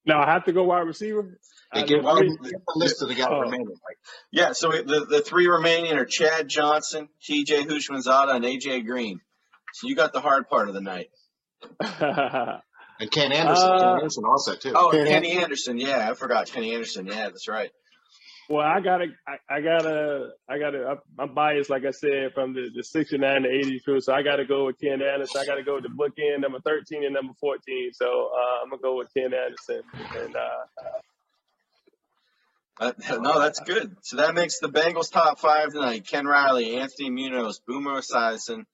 Now I have to go wide receiver. Hey, give, well, give the list of the guys oh. remaining. Yeah, so the, the three remaining are Chad Johnson, TJ Houshmandzadeh, and AJ Green. So you got the hard part of the night. <laughs> And Ken Anderson, uh, Ken Anderson also too. Oh, Ken Kenny Anderson. Yeah, I forgot Kenny Anderson. Yeah, that's right. Well, I gotta, I, I gotta, I gotta. I'm biased, like I said, from the, the 69 to 80 crew. So I gotta go with Ken Anderson. I gotta go with the bookend number 13 and number 14. So uh, I'm gonna go with Ken Anderson. And uh, uh, <laughs> no, that's good. So that makes the Bengals top five tonight: Ken Riley, Anthony Munoz, Boomer Esiason,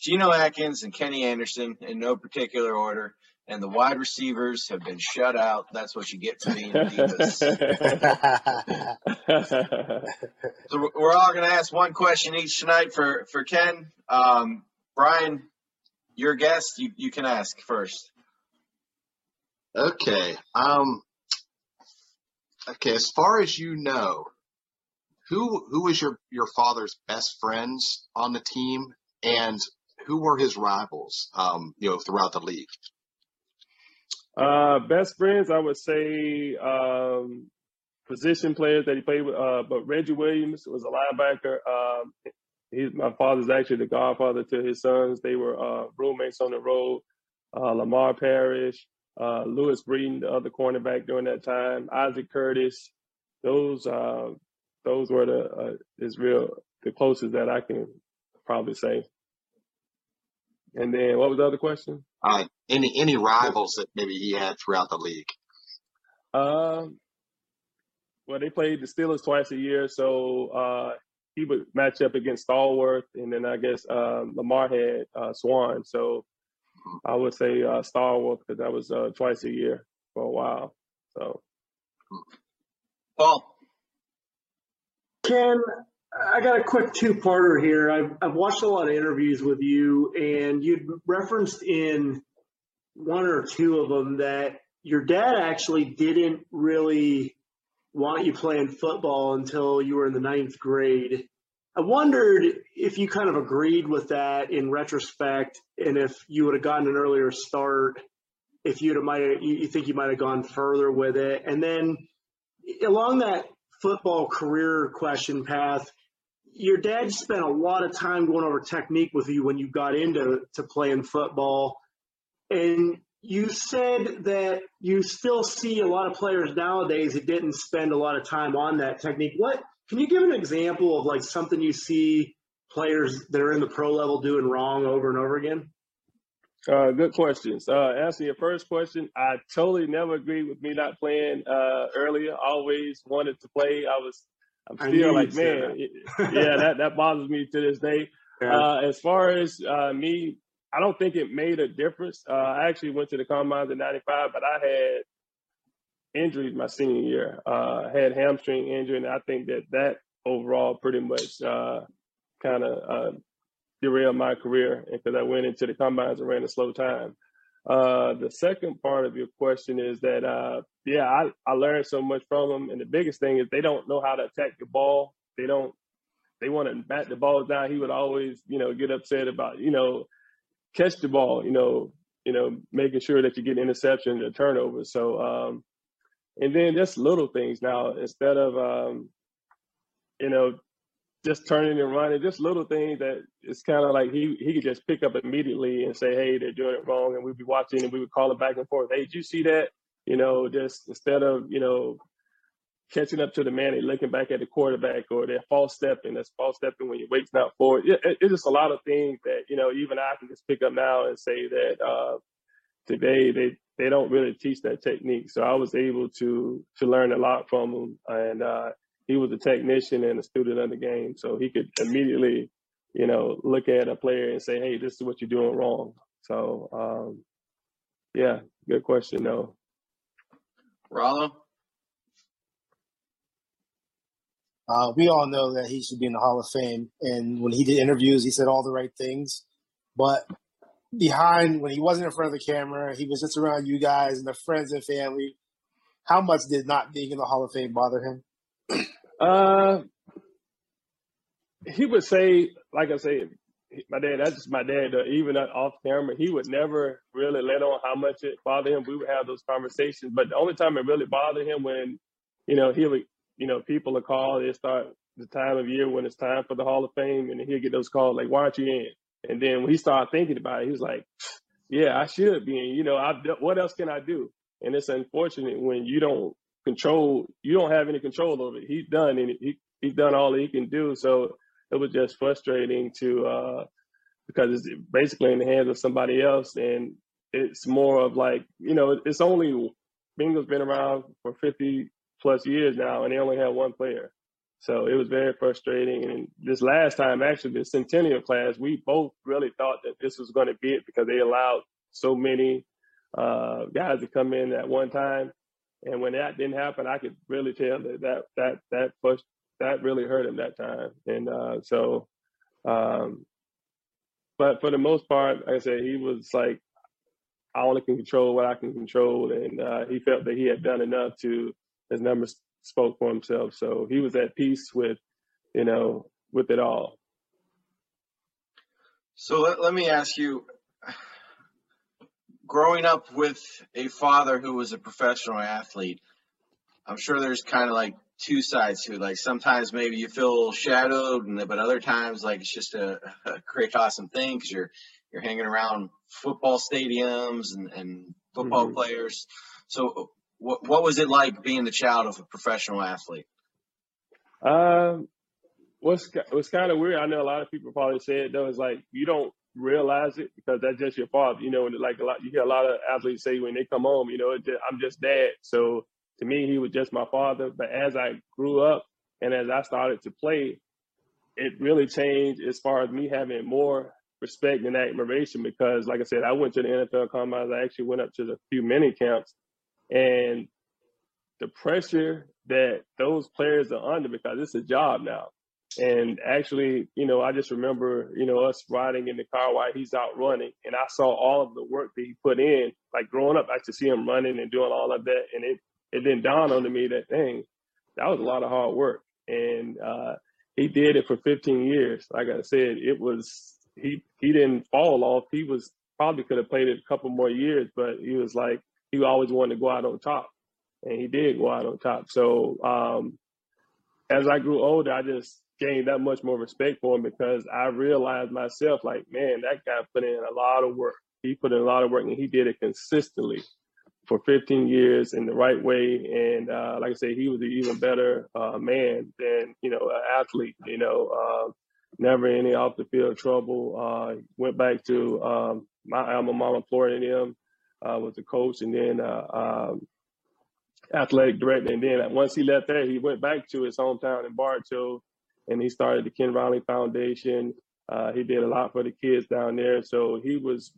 Geno Atkins, and Kenny Anderson in no particular order and the wide receivers have been shut out. That's what you get for being divas. <laughs> so we're all going to ask one question each tonight for for Ken. Um, Brian, your guest, you, you can ask first. Okay. Um. Okay. As far as you know, who who was your your father's best friends on the team, and who were his rivals? Um, you know, throughout the league. Uh, best friends, I would say um, position players that he played with. Uh, but Reggie Williams was a linebacker. Um, he's my father's actually the godfather to his sons. They were uh, roommates on the road. Uh, Lamar Parrish, uh, Louis Breeden, the other cornerback during that time. Isaac Curtis. Those uh, those were the uh, is real the closest that I can probably say. And then what was the other question? Uh, any any rivals that maybe he had throughout the league? Um, well, they played the Steelers twice a year, so uh, he would match up against Stallworth, and then I guess um, Lamar had uh, Swann. So I would say uh, Stallworth because that was uh, twice a year for a while. So, Paul. Ken, I got a quick two-parter here. I've, I've watched a lot of interviews with you, and you referenced in one or two of them that your dad actually didn't really want you playing football until you were in the ninth grade. I wondered if you kind of agreed with that in retrospect, and if you would have gotten an earlier start, if you'd have might you think you might have gone further with it, and then along that football career question path, your dad spent a lot of time going over technique with you when you got into to playing football, and you said that you still see a lot of players nowadays that didn't spend a lot of time on that technique. What can you give an example of like something you see players that are in the pro level doing wrong over and over again? Uh, good questions. Uh, answering your first question, I totally never agreed with me not playing uh, earlier. Always wanted to play. I was I'm still like, man, <laughs> yeah, that, that bothers me to this day. Yeah. Uh, as far as uh, me, I don't think it made a difference. Uh, I actually went to the combines in '95, but I had injuries my senior year. Uh, had hamstring injury, and I think that that overall pretty much uh, kind of uh, derailed my career because I went into the combines and ran a slow time. Uh, the second part of your question is that, uh, yeah, I, I learned so much from them. And the biggest thing is they don't know how to attack the ball. They don't, they want to bat the ball down. He would always, you know, get upset about, you know, catch the ball, you know, you know, making sure that you get interception or turnover. So, um, and then just little things now, instead of, um, you know, just turning and running, just little things that it's kind of like he he could just pick up immediately and say, hey, they're doing it wrong, and we'd be watching and we would call it back and forth. Hey, did you see that? You know, just instead of you know catching up to the man and looking back at the quarterback or they're false stepping, that's false stepping when your weight's not forward. It, it, it's just a lot of things that you know even I can just pick up now and say that uh, today they they don't really teach that technique. So I was able to to learn a lot from them and. Uh, he was a technician and a student of the game, so he could immediately, you know, look at a player and say, "Hey, this is what you're doing wrong." So, um, yeah, good question, though. Rollo. Uh, we all know that he should be in the Hall of Fame, and when he did interviews, he said all the right things. But behind, when he wasn't in front of the camera, he was just around you guys and the friends and family. How much did not being in the Hall of Fame bother him? Uh, he would say, like I said, my dad. That's just my dad. Uh, even off camera, he would never really let on how much it bothered him. We would have those conversations, but the only time it really bothered him when, you know, he would, you know, people would call. They start the time of year when it's time for the Hall of Fame, and he'll get those calls like, "Why aren't you in?" And then when he started thinking about it, he was like, "Yeah, I should be in. You know, I what else can I do?" And it's unfortunate when you don't control. You don't have any control over it. He's done and he he's done all he can do. So it was just frustrating to uh, because it's basically in the hands of somebody else, and it's more of like you know it's only Bengals been around for fifty plus years now, and they only have one player. So it was very frustrating. And this last time, actually, the Centennial class, we both really thought that this was going to be it because they allowed so many uh, guys to come in at one time. And when that didn't happen, I could really tell that that that that pushed, that really hurt him that time. And uh, so, um, but for the most part, like I said, he was like, I only can control what I can control, and uh, he felt that he had done enough to his numbers spoke for himself. So he was at peace with, you know, with it all. So let, let me ask you growing up with a father who was a professional athlete, I'm sure there's kind of like two sides to it. Like sometimes maybe you feel shadowed, and but other times like it's just a, <laughs> a great awesome thing because you're you're hanging around football stadiums and, and football mm-hmm. players. So what what was it like being the child of a professional athlete? Um, what's what's kind of weird. I know a lot of people probably say it though. Is like you don't realize it because that's just your father. You know, like a lot, you hear a lot of athletes say when they come home, you know, just, I'm just dad. So to me, he was just my father. But as I grew up and as I started to play, it really changed as far as me having more respect and admiration because, like I said, I went to the NFL combines. I actually went up to the few mini camps, and the pressure that those players are under because it's a job now. And actually, you know, I just remember, you know, us riding in the car while he's out running, and I saw all of the work that he put in. Like growing up, I to see him running and doing all of that, and it it didn't dawn on me that thing that was a lot of hard work, and uh, he did it for 15 years. Like I said, it was he he didn't fall off. He was probably could have played it a couple more years, but he was like he always wanted to go out on top, and he did go out on top. So um, as I grew older, I just gained that much more respect for him because I realized myself, like, man, that guy put in a lot of work. He put in a lot of work and he did it consistently for 15 years in the right way. And uh, like I said, he was an even better uh, man than, you know, an athlete, you know, uh, never any off the field trouble. Uh, went back to um, my alma mater, Florida A&M, uh, was the coach and then uh, um, athletic director. And then once he left there, he went back to his hometown in Bartow and he started the Ken Riley Foundation. Uh, he did a lot for the kids down there, so he was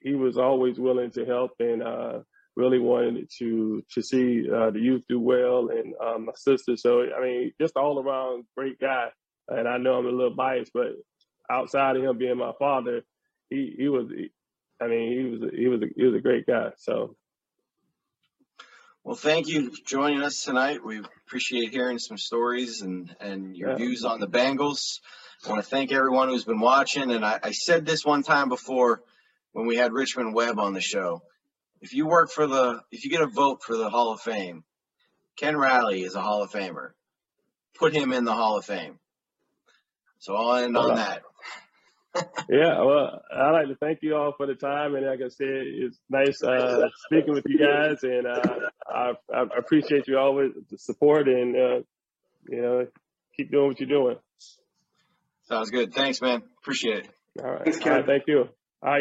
he was always willing to help and uh, really wanted to to see uh, the youth do well and um, my sister. So I mean, just all around great guy. And I know I'm a little biased, but outside of him being my father, he he was I mean, he was he was a, he was a great guy. So Well, thank you for joining us tonight. We appreciate hearing some stories and, and your Yeah. views on the Bengals. I want to thank everyone who's been watching. And I, I said this one time before when we had Richmond Webb on the show. If you work for the, if you get a vote for the Hall of Fame, Ken Riley is a Hall of Famer. Put him in the Hall of Fame. So I'll end on that. Yeah, well, I'd like to thank you all for the time, and like I said, it's nice uh, speaking with you guys, and uh, I, I appreciate you always the support, and uh, you know, keep doing what you're doing. Sounds good. Thanks, man. Appreciate it. All right, Thanks, all Ken. thank you.